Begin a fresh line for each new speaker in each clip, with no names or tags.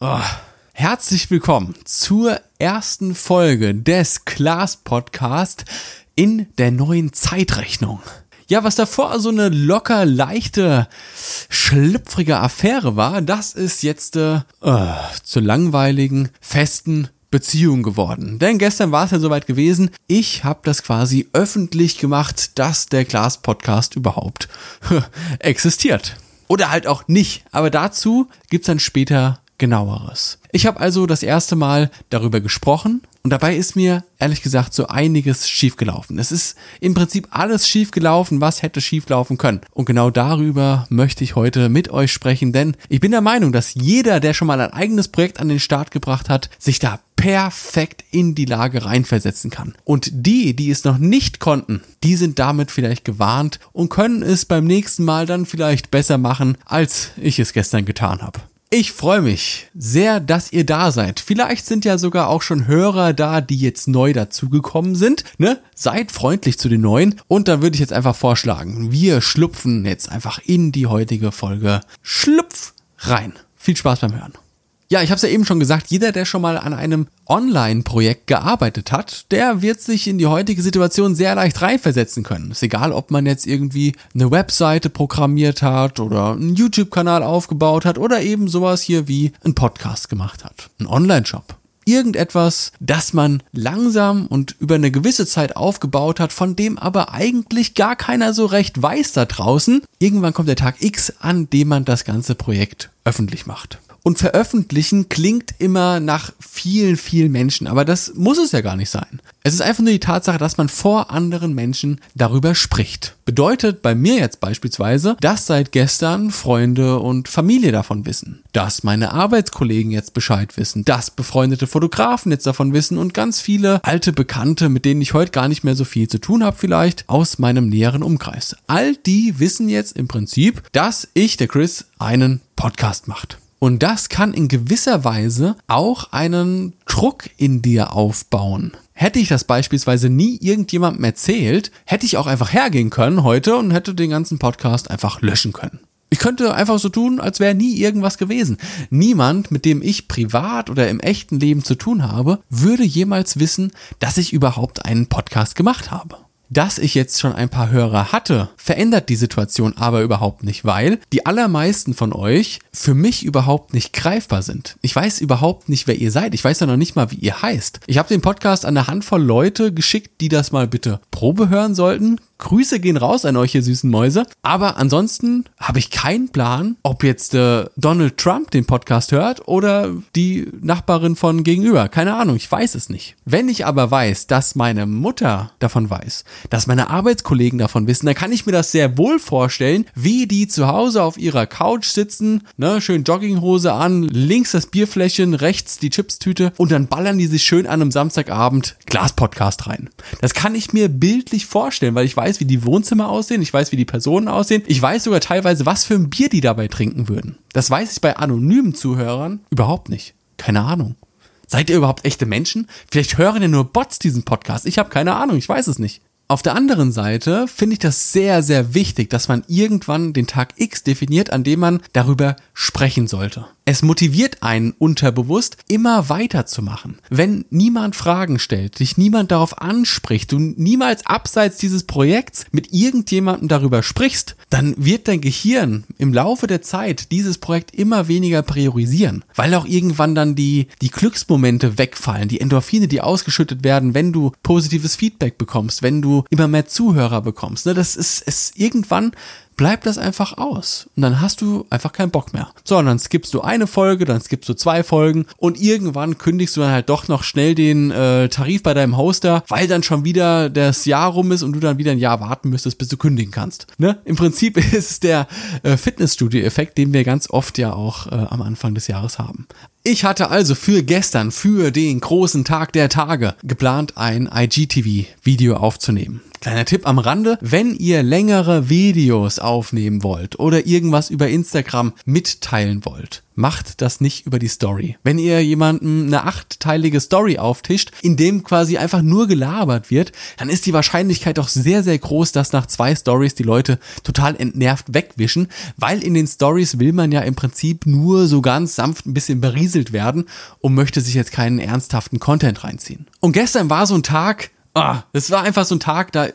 Oh. Herzlich willkommen zur ersten Folge des Class Podcast in der neuen Zeitrechnung. Ja, was davor so eine locker leichte, schlüpfrige Affäre war, das ist jetzt äh, äh, zur langweiligen, festen Beziehung geworden. Denn gestern war es ja soweit gewesen, ich habe das quasi öffentlich gemacht, dass der Class Podcast überhaupt existiert. Oder halt auch nicht. Aber dazu gibt's dann später genaueres. Ich habe also das erste Mal darüber gesprochen und dabei ist mir ehrlich gesagt so einiges schiefgelaufen. Es ist im Prinzip alles schiefgelaufen, was hätte schieflaufen können. Und genau darüber möchte ich heute mit euch sprechen, denn ich bin der Meinung, dass jeder, der schon mal ein eigenes Projekt an den Start gebracht hat, sich da perfekt in die Lage reinversetzen kann. Und die, die es noch nicht konnten, die sind damit vielleicht gewarnt und können es beim nächsten Mal dann vielleicht besser machen, als ich es gestern getan habe. Ich freue mich sehr, dass ihr da seid. Vielleicht sind ja sogar auch schon Hörer da, die jetzt neu dazugekommen sind. Ne? Seid freundlich zu den Neuen. Und da würde ich jetzt einfach vorschlagen, wir schlupfen jetzt einfach in die heutige Folge Schlupf rein. Viel Spaß beim Hören. Ja, ich habe es ja eben schon gesagt, jeder, der schon mal an einem Online-Projekt gearbeitet hat, der wird sich in die heutige Situation sehr leicht reinversetzen können. Ist egal, ob man jetzt irgendwie eine Webseite programmiert hat oder einen YouTube-Kanal aufgebaut hat oder eben sowas hier wie einen Podcast gemacht hat. Ein Online-Shop irgendetwas, das man langsam und über eine gewisse Zeit aufgebaut hat, von dem aber eigentlich gar keiner so recht weiß da draußen. Irgendwann kommt der Tag X, an dem man das ganze Projekt öffentlich macht. Und veröffentlichen klingt immer nach vielen, vielen Menschen, aber das muss es ja gar nicht sein. Es ist einfach nur die Tatsache, dass man vor anderen Menschen darüber spricht. Bedeutet bei mir jetzt beispielsweise, dass seit gestern Freunde und Familie davon wissen, dass meine Arbeitskollegen jetzt Bescheid wissen, dass befreundete Fotografen jetzt davon wissen und ganz viele alte Bekannte, mit denen ich heute gar nicht mehr so viel zu tun habe vielleicht, aus meinem näheren Umkreis. All die wissen jetzt im Prinzip, dass ich, der Chris, einen Podcast macht. Und das kann in gewisser Weise auch einen Druck in dir aufbauen. Hätte ich das beispielsweise nie irgendjemandem erzählt, hätte ich auch einfach hergehen können heute und hätte den ganzen Podcast einfach löschen können. Ich könnte einfach so tun, als wäre nie irgendwas gewesen. Niemand, mit dem ich privat oder im echten Leben zu tun habe, würde jemals wissen, dass ich überhaupt einen Podcast gemacht habe. Dass ich jetzt schon ein paar Hörer hatte, verändert die Situation aber überhaupt nicht, weil die allermeisten von euch für mich überhaupt nicht greifbar sind. Ich weiß überhaupt nicht, wer ihr seid. Ich weiß ja noch nicht mal, wie ihr heißt. Ich habe den Podcast an eine Handvoll Leute geschickt, die das mal bitte Probe hören sollten. Grüße gehen raus an euch, ihr süßen Mäuse. Aber ansonsten habe ich keinen Plan, ob jetzt äh, Donald Trump den Podcast hört oder die Nachbarin von gegenüber. Keine Ahnung, ich weiß es nicht. Wenn ich aber weiß, dass meine Mutter davon weiß, dass meine Arbeitskollegen davon wissen, dann kann ich mir das sehr wohl vorstellen, wie die zu Hause auf ihrer Couch sitzen, ne, schön Jogginghose an, links das Bierfläschchen, rechts die Chipstüte und dann ballern die sich schön an einem Samstagabend Glas-Podcast rein. Das kann ich mir bildlich vorstellen, weil ich weiß, weiß, wie die Wohnzimmer aussehen, ich weiß, wie die Personen aussehen, ich weiß sogar teilweise, was für ein Bier die dabei trinken würden. Das weiß ich bei anonymen Zuhörern überhaupt nicht. Keine Ahnung. Seid ihr überhaupt echte Menschen? Vielleicht hören ja nur Bots diesen Podcast. Ich habe keine Ahnung, ich weiß es nicht. Auf der anderen Seite finde ich das sehr, sehr wichtig, dass man irgendwann den Tag X definiert, an dem man darüber sprechen sollte. Es motiviert einen unterbewusst, immer weiterzumachen. Wenn niemand Fragen stellt, dich niemand darauf anspricht, du niemals abseits dieses Projekts mit irgendjemandem darüber sprichst, dann wird dein Gehirn im Laufe der Zeit dieses Projekt immer weniger priorisieren, weil auch irgendwann dann die, die Glücksmomente wegfallen, die Endorphine, die ausgeschüttet werden, wenn du positives Feedback bekommst, wenn du immer mehr Zuhörer bekommst. Ne? Das ist, ist irgendwann bleibt das einfach aus. Und dann hast du einfach keinen Bock mehr. So, und dann skippst du eine Folge, dann skippst du zwei Folgen und irgendwann kündigst du dann halt doch noch schnell den äh, Tarif bei deinem Hoster, weil dann schon wieder das Jahr rum ist und du dann wieder ein Jahr warten müsstest, bis du kündigen kannst. Ne? Im Prinzip ist es der äh, Fitnessstudio-Effekt, den wir ganz oft ja auch äh, am Anfang des Jahres haben. Ich hatte also für gestern, für den großen Tag der Tage, geplant, ein IGTV-Video aufzunehmen. Kleiner Tipp am Rande, wenn ihr längere Videos aufnehmen wollt oder irgendwas über Instagram mitteilen wollt, macht das nicht über die Story. Wenn ihr jemandem eine achtteilige Story auftischt, in dem quasi einfach nur gelabert wird, dann ist die Wahrscheinlichkeit doch sehr, sehr groß, dass nach zwei Stories die Leute total entnervt wegwischen, weil in den Stories will man ja im Prinzip nur so ganz sanft ein bisschen berieselt werden und möchte sich jetzt keinen ernsthaften Content reinziehen. Und gestern war so ein Tag, Ah, es war einfach so ein Tag, da,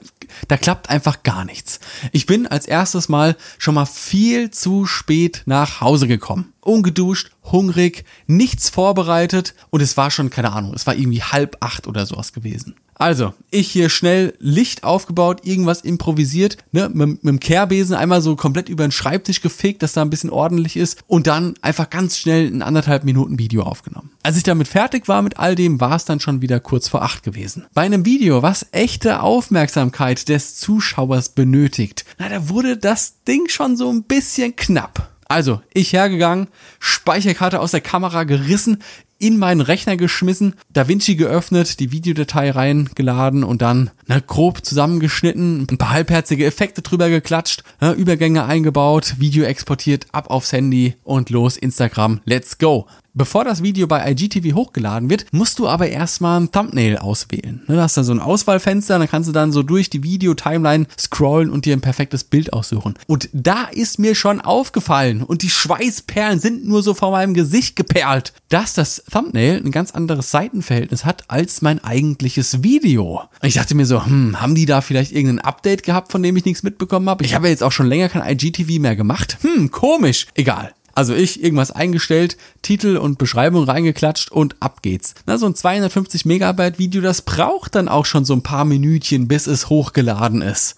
da klappt einfach gar nichts. Ich bin als erstes Mal schon mal viel zu spät nach Hause gekommen. Ungeduscht, hungrig, nichts vorbereitet und es war schon, keine Ahnung, es war irgendwie halb acht oder sowas gewesen. Also, ich hier schnell Licht aufgebaut, irgendwas improvisiert, ne, mit, mit dem Kehrbesen einmal so komplett über den Schreibtisch gefegt, dass da ein bisschen ordentlich ist und dann einfach ganz schnell ein anderthalb Minuten Video aufgenommen. Als ich damit fertig war mit all dem, war es dann schon wieder kurz vor acht gewesen. Bei einem Video, was echte Aufmerksamkeit des Zuschauers benötigt, na, da wurde das Ding schon so ein bisschen knapp. Also, ich hergegangen, Speicherkarte aus der Kamera gerissen, in meinen Rechner geschmissen, DaVinci geöffnet, die Videodatei reingeladen und dann ne, grob zusammengeschnitten, ein paar halbherzige Effekte drüber geklatscht, ne, Übergänge eingebaut, Video exportiert, ab aufs Handy und los Instagram, let's go. Bevor das Video bei IGTV hochgeladen wird, musst du aber erstmal ein Thumbnail auswählen. Ne, da hast du so ein Auswahlfenster, dann kannst du dann so durch die Video-Timeline scrollen und dir ein perfektes Bild aussuchen. Und da ist mir schon aufgefallen und die Schweißperlen sind nur so vor meinem Gesicht geperlt, dass das Thumbnail ein ganz anderes Seitenverhältnis hat als mein eigentliches Video. Ich dachte mir so, hm, haben die da vielleicht irgendein Update gehabt, von dem ich nichts mitbekommen habe? Ich habe ja jetzt auch schon länger kein IGTV mehr gemacht. Hm, komisch. Egal. Also ich irgendwas eingestellt, Titel und Beschreibung reingeklatscht und ab geht's. Na, so ein 250 Megabyte Video, das braucht dann auch schon so ein paar Minütchen, bis es hochgeladen ist.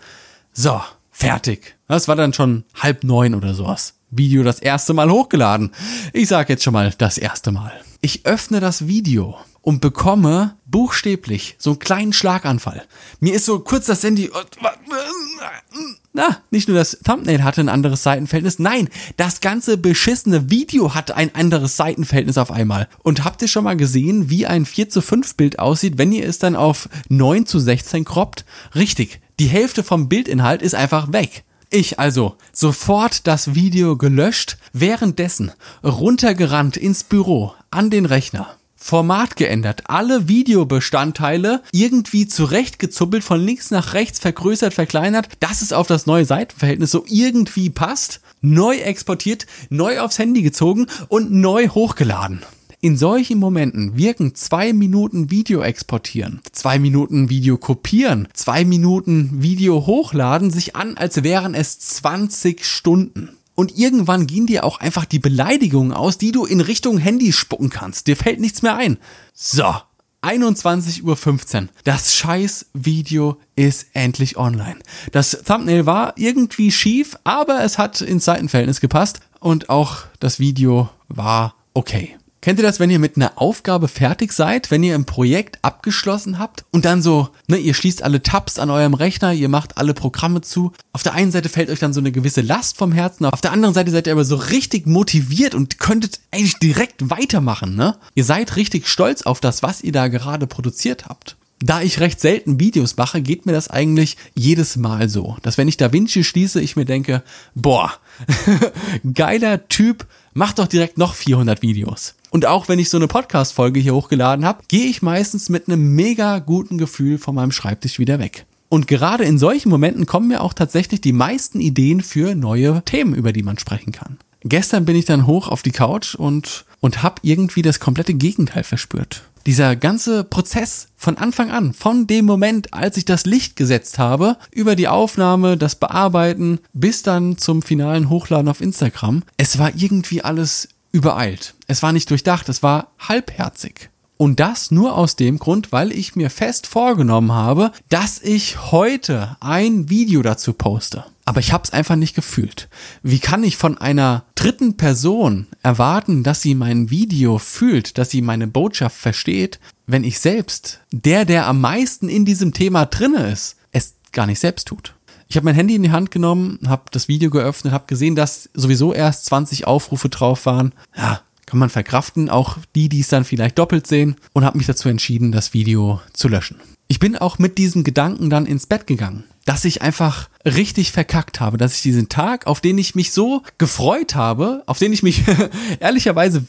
So, fertig. Das war dann schon halb neun oder sowas. Video das erste Mal hochgeladen. Ich sag jetzt schon mal das erste Mal. Ich öffne das Video und bekomme buchstäblich so einen kleinen Schlaganfall. Mir ist so kurz das Handy na, nicht nur das Thumbnail hatte ein anderes Seitenverhältnis, nein, das ganze beschissene Video hatte ein anderes Seitenverhältnis auf einmal. Und habt ihr schon mal gesehen, wie ein 4 zu 5 Bild aussieht, wenn ihr es dann auf 9 zu 16 kroppt? Richtig, die Hälfte vom Bildinhalt ist einfach weg. Ich also sofort das Video gelöscht, währenddessen runtergerannt ins Büro an den Rechner Format geändert, alle Videobestandteile irgendwie zurechtgezuppelt, von links nach rechts vergrößert, verkleinert, dass es auf das neue Seitenverhältnis so irgendwie passt, neu exportiert, neu aufs Handy gezogen und neu hochgeladen. In solchen Momenten wirken zwei Minuten Video exportieren, zwei Minuten Video kopieren, zwei Minuten Video hochladen sich an, als wären es 20 Stunden. Und irgendwann gehen dir auch einfach die Beleidigungen aus, die du in Richtung Handy spucken kannst. Dir fällt nichts mehr ein. So, 21.15 Uhr. Das scheiß Video ist endlich online. Das Thumbnail war irgendwie schief, aber es hat ins Seitenverhältnis gepasst und auch das Video war okay. Kennt ihr das, wenn ihr mit einer Aufgabe fertig seid, wenn ihr ein Projekt abgeschlossen habt und dann so, ne, ihr schließt alle Tabs an eurem Rechner, ihr macht alle Programme zu. Auf der einen Seite fällt euch dann so eine gewisse Last vom Herzen, auf der anderen Seite seid ihr aber so richtig motiviert und könntet eigentlich direkt weitermachen, ne? Ihr seid richtig stolz auf das, was ihr da gerade produziert habt. Da ich recht selten Videos mache, geht mir das eigentlich jedes Mal so, dass wenn ich Da Vinci schließe, ich mir denke, boah, geiler Typ, mach doch direkt noch 400 Videos. Und auch wenn ich so eine Podcast-Folge hier hochgeladen habe, gehe ich meistens mit einem mega guten Gefühl von meinem Schreibtisch wieder weg. Und gerade in solchen Momenten kommen mir auch tatsächlich die meisten Ideen für neue Themen, über die man sprechen kann. Gestern bin ich dann hoch auf die Couch und, und habe irgendwie das komplette Gegenteil verspürt. Dieser ganze Prozess von Anfang an, von dem Moment, als ich das Licht gesetzt habe, über die Aufnahme, das Bearbeiten, bis dann zum finalen Hochladen auf Instagram, es war irgendwie alles übereilt. Es war nicht durchdacht, es war halbherzig. Und das nur aus dem Grund, weil ich mir fest vorgenommen habe, dass ich heute ein Video dazu poste. Aber ich habe es einfach nicht gefühlt. Wie kann ich von einer dritten Person erwarten, dass sie mein Video fühlt, dass sie meine Botschaft versteht, wenn ich selbst, der, der am meisten in diesem Thema drinne ist, es gar nicht selbst tut? Ich habe mein Handy in die Hand genommen, habe das Video geöffnet, habe gesehen, dass sowieso erst 20 Aufrufe drauf waren. Ja, kann man verkraften, auch die, die es dann vielleicht doppelt sehen und habe mich dazu entschieden, das Video zu löschen. Ich bin auch mit diesem Gedanken dann ins Bett gegangen. dass ich einfach richtig verkackt habe, dass ich diesen Tag, auf den ich mich so gefreut habe, auf den ich mich ehrlicherweise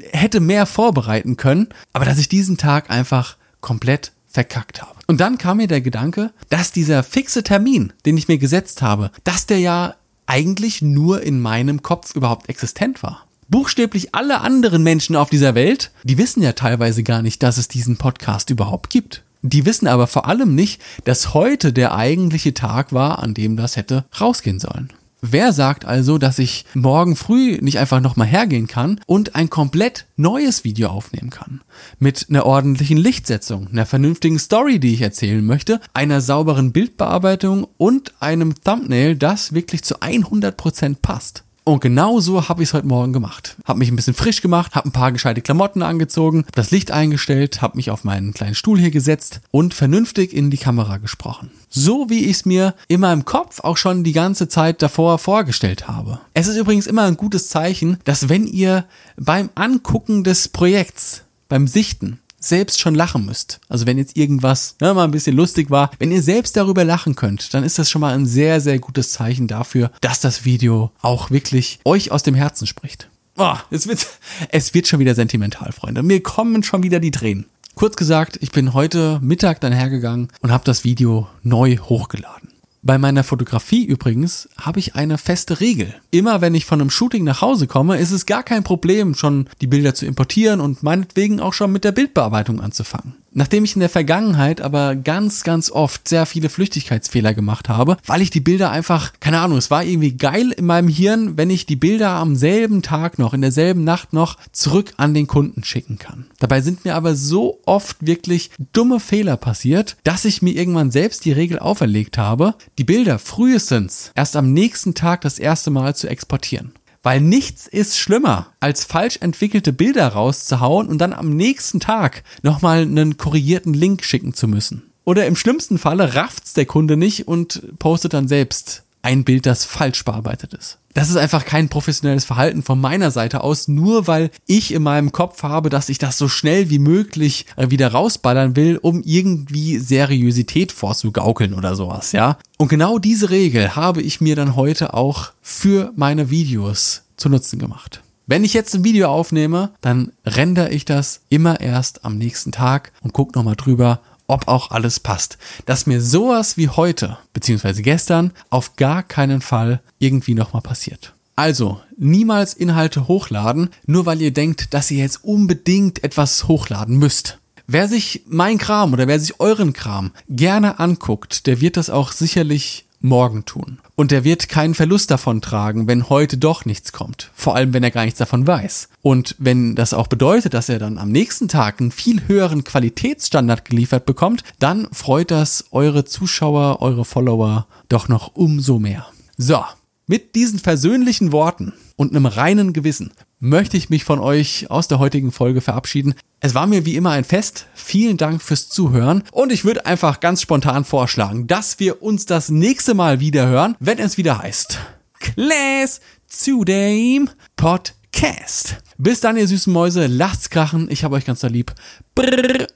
hätte mehr vorbereiten können, aber dass ich diesen Tag einfach komplett verkackt habe. Und dann kam mir der Gedanke, dass dieser fixe Termin, den ich mir gesetzt habe, dass der ja eigentlich nur in meinem Kopf überhaupt existent war. Buchstäblich alle anderen Menschen auf dieser Welt, die wissen ja teilweise gar nicht, dass es diesen Podcast überhaupt gibt. Die wissen aber vor allem nicht, dass heute der eigentliche Tag war, an dem das hätte rausgehen sollen. Wer sagt also, dass ich morgen früh nicht einfach nochmal hergehen kann und ein komplett neues Video aufnehmen kann? Mit einer ordentlichen Lichtsetzung, einer vernünftigen Story, die ich erzählen möchte, einer sauberen Bildbearbeitung und einem Thumbnail, das wirklich zu 100% passt. Und genau so habe ich es heute Morgen gemacht. Habe mich ein bisschen frisch gemacht, habe ein paar gescheite Klamotten angezogen, das Licht eingestellt, habe mich auf meinen kleinen Stuhl hier gesetzt und vernünftig in die Kamera gesprochen. So wie ich es mir in meinem Kopf auch schon die ganze Zeit davor vorgestellt habe. Es ist übrigens immer ein gutes Zeichen, dass wenn ihr beim Angucken des Projekts, beim Sichten, selbst schon lachen müsst. Also wenn jetzt irgendwas ne, mal ein bisschen lustig war, wenn ihr selbst darüber lachen könnt, dann ist das schon mal ein sehr, sehr gutes Zeichen dafür, dass das Video auch wirklich euch aus dem Herzen spricht. Oh, es, wird, es wird schon wieder sentimental, Freunde. Mir kommen schon wieder die Tränen. Kurz gesagt, ich bin heute Mittag dann hergegangen und habe das Video neu hochgeladen. Bei meiner Fotografie übrigens habe ich eine feste Regel. Immer wenn ich von einem Shooting nach Hause komme, ist es gar kein Problem, schon die Bilder zu importieren und meinetwegen auch schon mit der Bildbearbeitung anzufangen. Nachdem ich in der Vergangenheit aber ganz, ganz oft sehr viele Flüchtigkeitsfehler gemacht habe, weil ich die Bilder einfach, keine Ahnung, es war irgendwie geil in meinem Hirn, wenn ich die Bilder am selben Tag noch, in derselben Nacht noch zurück an den Kunden schicken kann. Dabei sind mir aber so oft wirklich dumme Fehler passiert, dass ich mir irgendwann selbst die Regel auferlegt habe, die Bilder frühestens erst am nächsten Tag das erste Mal zu exportieren. Weil nichts ist schlimmer, als falsch entwickelte Bilder rauszuhauen und dann am nächsten Tag nochmal einen korrigierten Link schicken zu müssen. Oder im schlimmsten Falle rafft's der Kunde nicht und postet dann selbst ein Bild, das falsch bearbeitet ist. Das ist einfach kein professionelles Verhalten von meiner Seite aus, nur weil ich in meinem Kopf habe, dass ich das so schnell wie möglich äh, wieder rausballern will, um irgendwie Seriosität vorzugaukeln oder sowas, ja. Und genau diese Regel habe ich mir dann heute auch für meine Videos zu Nutzen gemacht. Wenn ich jetzt ein Video aufnehme, dann rendere ich das immer erst am nächsten Tag und gucke nochmal drüber, ob auch alles passt. Dass mir sowas wie heute, beziehungsweise gestern, auf gar keinen Fall irgendwie nochmal passiert. Also, niemals Inhalte hochladen, nur weil ihr denkt, dass ihr jetzt unbedingt etwas hochladen müsst. Wer sich mein Kram oder wer sich euren Kram gerne anguckt, der wird das auch sicherlich morgen tun. Und er wird keinen Verlust davon tragen, wenn heute doch nichts kommt. Vor allem, wenn er gar nichts davon weiß. Und wenn das auch bedeutet, dass er dann am nächsten Tag einen viel höheren Qualitätsstandard geliefert bekommt, dann freut das eure Zuschauer, eure Follower doch noch umso mehr. So, mit diesen versöhnlichen Worten und einem reinen Gewissen möchte ich mich von euch aus der heutigen Folge verabschieden. Es war mir wie immer ein Fest. Vielen Dank fürs Zuhören. Und ich würde einfach ganz spontan vorschlagen, dass wir uns das nächste Mal wieder hören, wenn es wieder heißt Class to dem Podcast. Bis dann, ihr süßen Mäuse. Lasst's krachen. Ich habe euch ganz da lieb. Brrr.